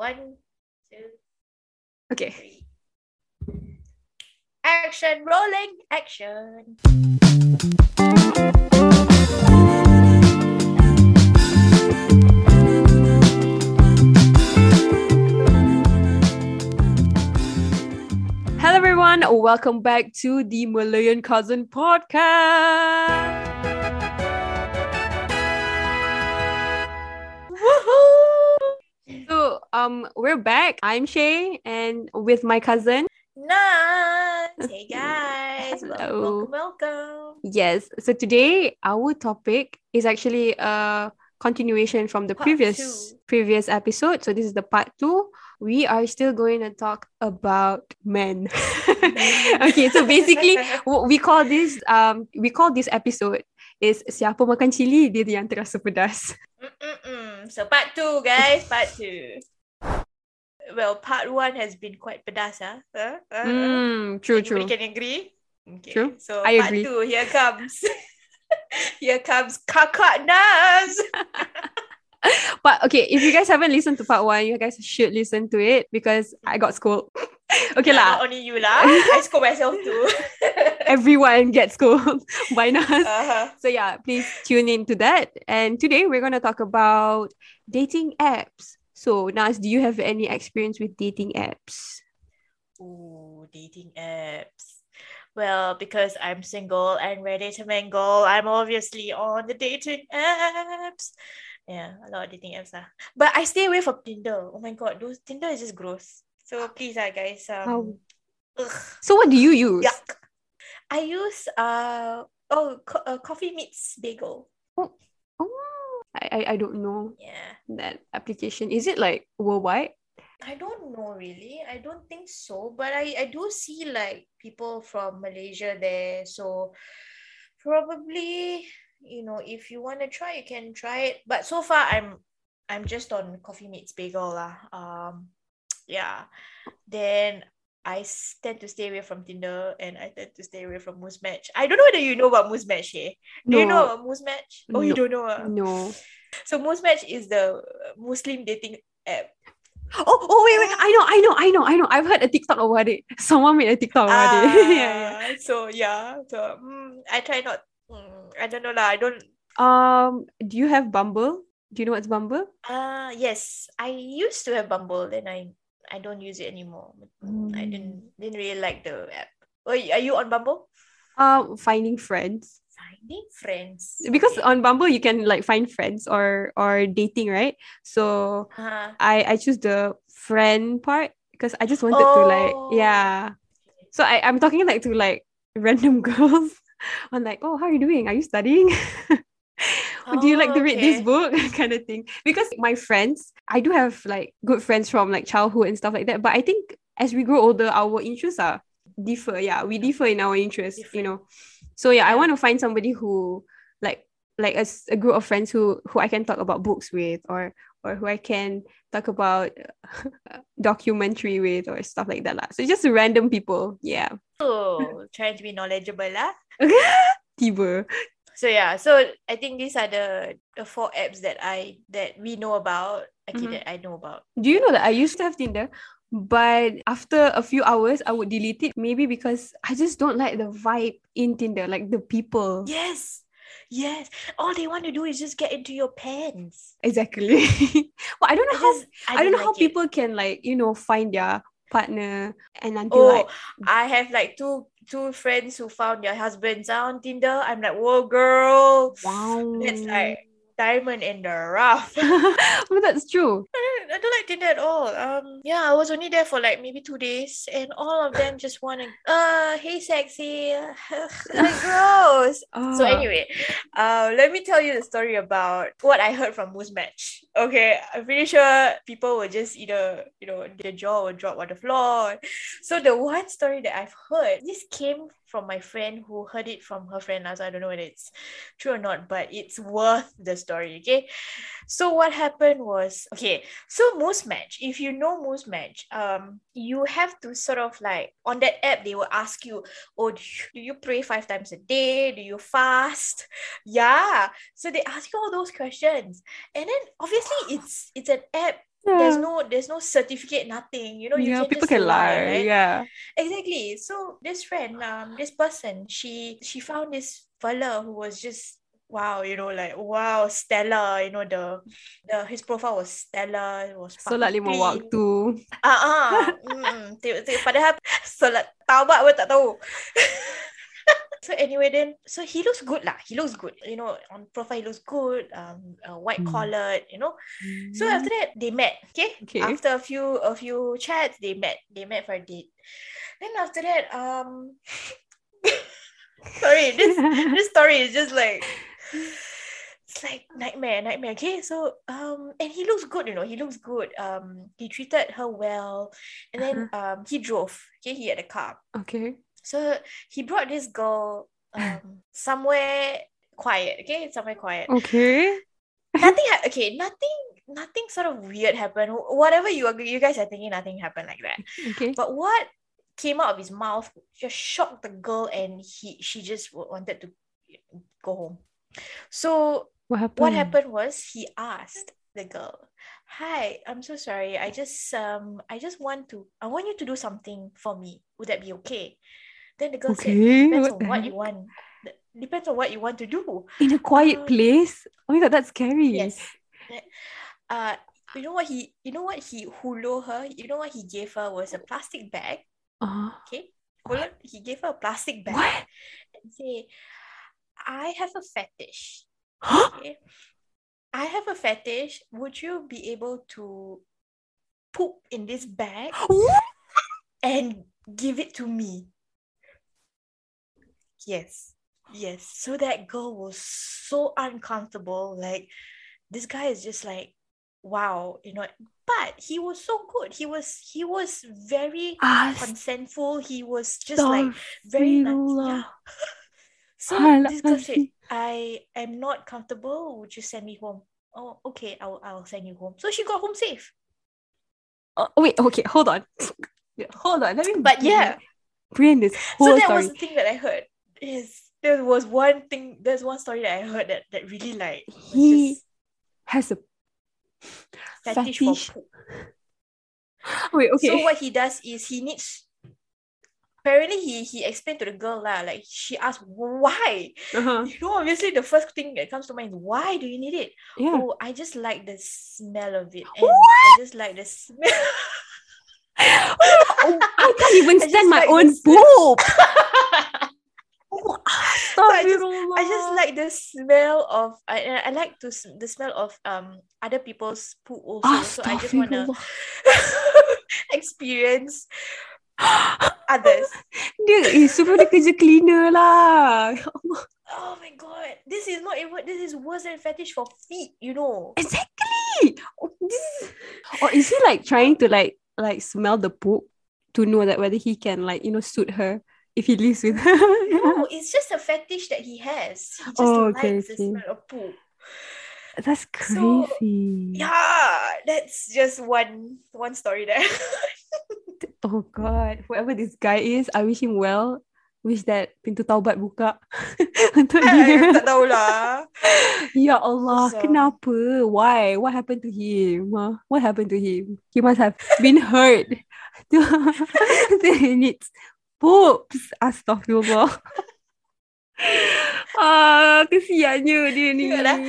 one, two, Okay. three. Action, rolling, action. Hello, everyone. Welcome back to the Malayan Cousin Podcast. Um, we're back. I'm Shay, and with my cousin. Nice. Hey guys. Hello. Welcome, welcome. Yes. So today, our topic is actually a continuation from the Part previous two. previous episode. So this is the part two. We are still going to talk about men. okay. So basically, what we call this um we call this episode is siapa makan cili dia yang terasa pedas. Mm-mm-mm. So part two, guys. Part two. Well, part one has been quite pedas, huh? Uh, uh. Mm, true, true. Can agree? Okay. True. So I part agree. two, here comes. here comes Kakak Nas. But okay, if you guys haven't listened to part one, you guys should listen to it because I got scolded. okay Not lah, only you lah. I scold myself too. everyone gets scolded by Nas. uh-huh. So yeah, please tune into that. And today we're gonna talk about dating apps. So Nas, do you have any experience with dating apps? Ooh, dating apps. Well, because I'm single and ready to mingle, I'm obviously on the dating apps. Yeah, a lot of dating apps. Ah. But I stay away from Tinder. Oh my god, those Tinder is just gross. So please, ah, guys. Um, So what do you use? yuck. I use uh oh co- uh, coffee meets bagel. I, I I don't know Yeah, that application. Is it like worldwide? I don't know really. I don't think so, but I I do see like people from Malaysia there. So probably you know if you want to try, you can try it. But so far, I'm I'm just on Coffee Meets Bagel lah. Um, yeah. Then I tend to stay away from Tinder and I tend to stay away from Muzmatch. I don't know whether you know about Muzmatch here. Do you know about Muzmatch? Oh, you don't know. ah? No. So Muzmatch is the Muslim dating app. Oh, oh wait, wait. I know, I know, I know, I know. I've heard a TikTok about it. Someone made a TikTok about it. yeah, yeah. Ah, So yeah, so mm, I try not. mm, I don't know lah. I don't. Um, do you have Bumble? Do you know what's Bumble? Uh yes, I used to have Bumble, then I I don't use it anymore. Mm, I didn't didn't really like the app. Oh, are you on Bumble? Um, finding friends. Finding friends. Because Okay. on Bumble you can like find friends or or dating, right? So Uh-huh. I I choose the friend part because I just wanted to like Oh. yeah. So I I'm talking like to like random girls. I'm like, oh, how are you doing? Are you studying? do you like Oh, to read this book? Kind of thing. Because my friends i do have like good friends from like childhood and stuff like that but i think as we grow older our interests are differ. Yeah we differ in our interests you know. So yeah i want to find somebody who like like a group of friends who who i can talk about books with or or who i can talk about documentary with or stuff like that lah. so just random people. Yeah. Oh, trying to be knowledgeable lah. Tiba. So yeah, so I think these are the the four apps that I that we know about. Okay, Mhm. that I know about. Do you know that I used to have Tinder, but after a few hours, I would delete it. Maybe because I just don't like the vibe in Tinder, like the people. Yes. Yes. All they want to do is just get into your pants. Exactly. well, I don't I know how just I, don't know how it. people can like you know find their partner and until Oh, like I have like two two friends who found their husbands on Tinder. I'm like, whoa, girl. wow, That's like diamond in the rough. well, that's true. I don't like Tinder at all. Um, yeah, I was only there for like maybe two days, and all of them just want to, uh, hey, sexy, like gross. So Ah. anyway, uh, let me tell you the story about what I heard from Muzmatch. Okay, I'm pretty sure people will just either, you know, their jaw will drop on the floor. So the one story that I've heard, this came from my friend who heard it from her friend. So I don't know whether it's true or not, but it's worth the story. Okay, so what happened was okay. So Muzmatch, if you know Muzmatch, um, you have to sort of like on that app they will ask you, oh, do you, do you pray five times a day? Do you fast? Yeah. So they ask you all those questions, and then obviously it's it's an app there's no there's no certificate, nothing. You know, you yeah, can people just can lie. right? Yeah. Exactly. So this friend, um, this person, she she found this fella who was just wow, you know, like wow, Stella You know, the the his profile was Stella It was Solat lima waktu. Ah ah. mm, padahal solat taubat pun tak tahu. so anyway then so he looks good lah. He looks good. You know, on profile he looks good. Um uh, white Mm. collared, you know. So after that they met, okay? Okay. After a few a few chats, they met. They met for a date. Then after that, um sorry, this this story is just like it's like nightmare, nightmare. Okay, so um, and he looks good, you know, he looks good. Um, he treated her well, and then um, he drove. Okay, he had a car, okay. So he brought this girl um somewhere quiet. Okay, somewhere quiet. Okay. Nothing. Ha- okay, nothing. Nothing sort of weird happened. Whatever you are, you guys are thinking, nothing happened like that. Okay. But what came out of his mouth just shocked the girl, and he she just wanted to go home. So What happened? what happened was he asked the girl, "Hi, I'm so sorry. I just um I just want to I want you to do something for me. Would that be okay?" Then the girl said, Okay. "Depends What on what you want. Depends on what you want to do." In a quiet Um, place? Oh my god, that's scary. Yes. Uh, you know what he you know what he hulo her? You know what he gave her was a plastic bag. Uh, Okay. Hold. He gave her a plastic bag what? and say, I have a fetish. Okay. I have a fetish. Would you be able to poop in this bag What? and give it to me? Yes. Yes. So that girl was so uncomfortable. Like this guy is just like, wow, you know. But he was so good. He was he was very consentful. He was just like very nice. Yeah. So this girl said, I am not comfortable. Would you send me home? Oh, okay, I'll I'll send you home. So she got home safe. Oh, wait, okay, hold on. Hold on. Let me But yeah, bring this so that story. was the thing that I heard. Is there was one thing, there's one story that I heard that, that really like He has a fetish, fetish. for poop. wait, okay. So what he does is he needs apparently he he explained to the girl lah, like she asked why. uh-huh. You know, obviously the first thing that comes to mind is why do you need it? Yeah. Oh, I just like the smell of it. And I just like the smell. Oh, I can't even stand my like own this- I just- I just like the smell of I I like to the smell of um other people's poop also. So I just wanna experience others. Dia eh, suruh dia kerja cleaner lah. Oh my god, this is not even this is worse than fetish for feet. You know. Exactly. Oh, this is- Or is he like trying to like like smell the poop to know that whether he can like you know suit her if he lives with her? No, it's just a fetish that he has. He just Oh, okay, likes the smell of poop. That's So, crazy. Yeah, that's just one one story there. Oh God, whoever this guy is, I wish him well. Wish that pintu taubat buka untuk dia. tak tahulah. Ya Allah, So- kenapa? Why? What happened to him? Huh? What happened to him? He must have been hurt. he needs poops. Astaghfirullah. ah, kesiannya dia ni. Dah.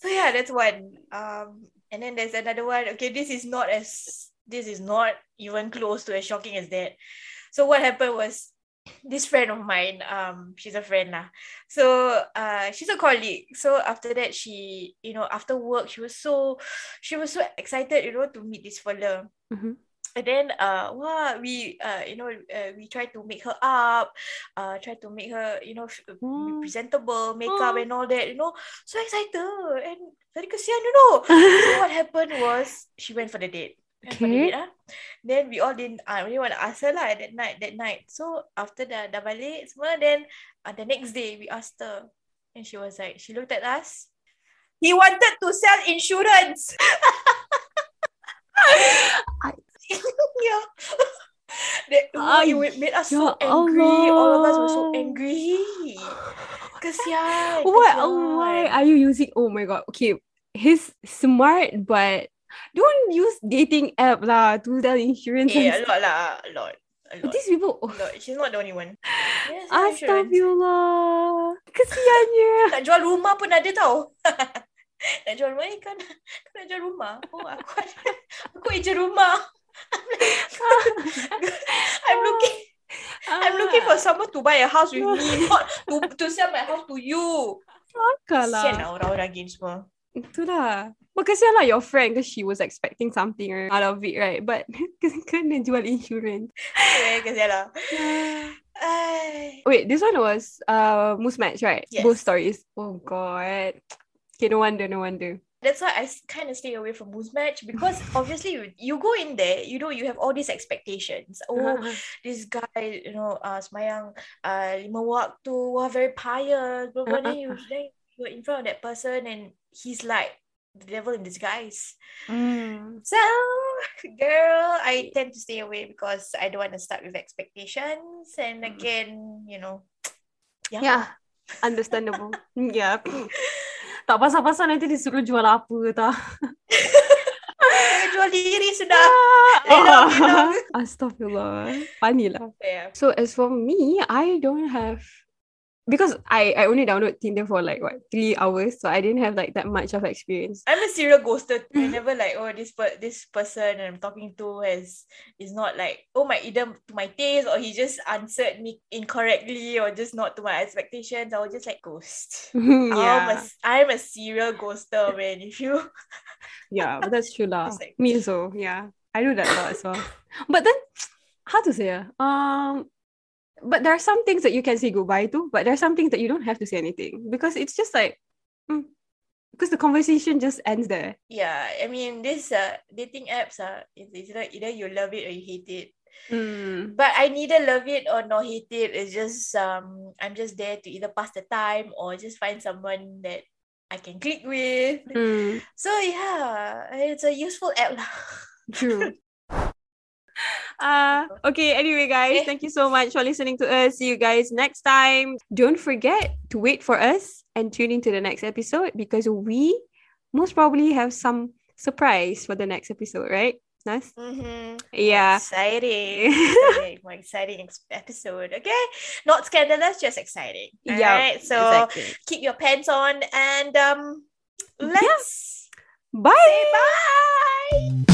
So yeah, that's one. Um, and then there's another one. Okay, this is not as this is not even close to as shocking as that. So what happened was this friend of mine, um, she's a friend lah. So uh she's a colleague. So after that, she, you know, after work, she was so she was so excited, you know, to meet this fella. Mhm. And then uh wow, we uh you know uh, we tried to make her up, uh try to make her, you know, f- Hmm. presentable, makeup Oh. and all that, you know. So excited and very kesian, you know. so what happened was she went for the date. Went for the Okay. date, ah. Then we all didn't I really want to ask her lah that night, that night. So after dah, dah balik semua, then uh, the next day we asked her. And she was like, she looked at us. He wanted to sell insurance. yeah. That, oh, it Ay, made us ya so angry. All of us were so Allah. angry. Kesian. What? kesian. Why are you using? Oh my god. Okay. he's smart, but don't use dating app lah to sell insurance. Eh, and a lot lah, a lot. A lot. These people, A lot. She's not the only one. Yes. Astagfirullah. Kesiannya. Nak jual rumah pun ada tau. nak jual rumah ni kan, kan nak jual rumah. Oh, aku ada. Aku ejen rumah. I'm looking I'm looking for someone to buy a house with me, not to, to sell my house to you. Kesian Kalah. lah orang-orang gini semua. Itulah. But kesian lah your friend because she was expecting something out of it, right? But kena jual insurance. Kesian lah. Wait, this one was uh Moose Match, right? Yes. Both stories. Oh god. Okay, no wonder, no wonder. That's why I kind of stay away from Muzmatch because obviously you, you go in there, you know, you have all these expectations. Oh, this guy, you know, uh, semayang uh, lima waktu, wah, very pious, blah, then you, then you're in front of that person and he's like the devil in disguise. Mm. So, girl, I tend to stay away because I don't want to start with expectations. And Mm. again, you know, yeah. Yeah, understandable. yeah. Tak pasal-pasal nanti disuruh jual apa tak. Jual diri sudah. Ah. Astaghfirullah. Funny lah. Yeah. So as for me, I don't have because I I only download Tinder for like what three hours, so I didn't have like that much of experience. I'm a serial ghoster. I never like, oh, this per- this person I'm talking to has is not like, oh my either to my taste or he just answered me incorrectly or just not to my expectations. I was just like ghost. I'm, a, yeah, I'm a serial ghoster, man. If you yeah, but that's true lah. Like- Me so yeah, I do that a lot as well. But then, how to say? ah? Um, but there are some things that you can say goodbye to, but there are some things that you don't have to say anything because it's just like, mm, because the conversation just ends there. yeah, I mean this uh dating apps uh it's like either you love it or you hate it. Mm. But I neither love it or nor hate it. It's just um I'm just there to either pass the time or just find someone that I can click with. Mm. So yeah, it's a useful app. True. Uh, okay, anyway, guys, thank you so much for listening to us. See you guys next time. Don't forget to wait for us and tune into the next episode because we most probably have some surprise for the next episode, right? Nice. Mm-hmm. Yeah. Exciting. exciting. More exciting episode. Okay. Not scandalous, just exciting. Yeah, right. So exactly. keep your pants on and um let's Bye. say bye.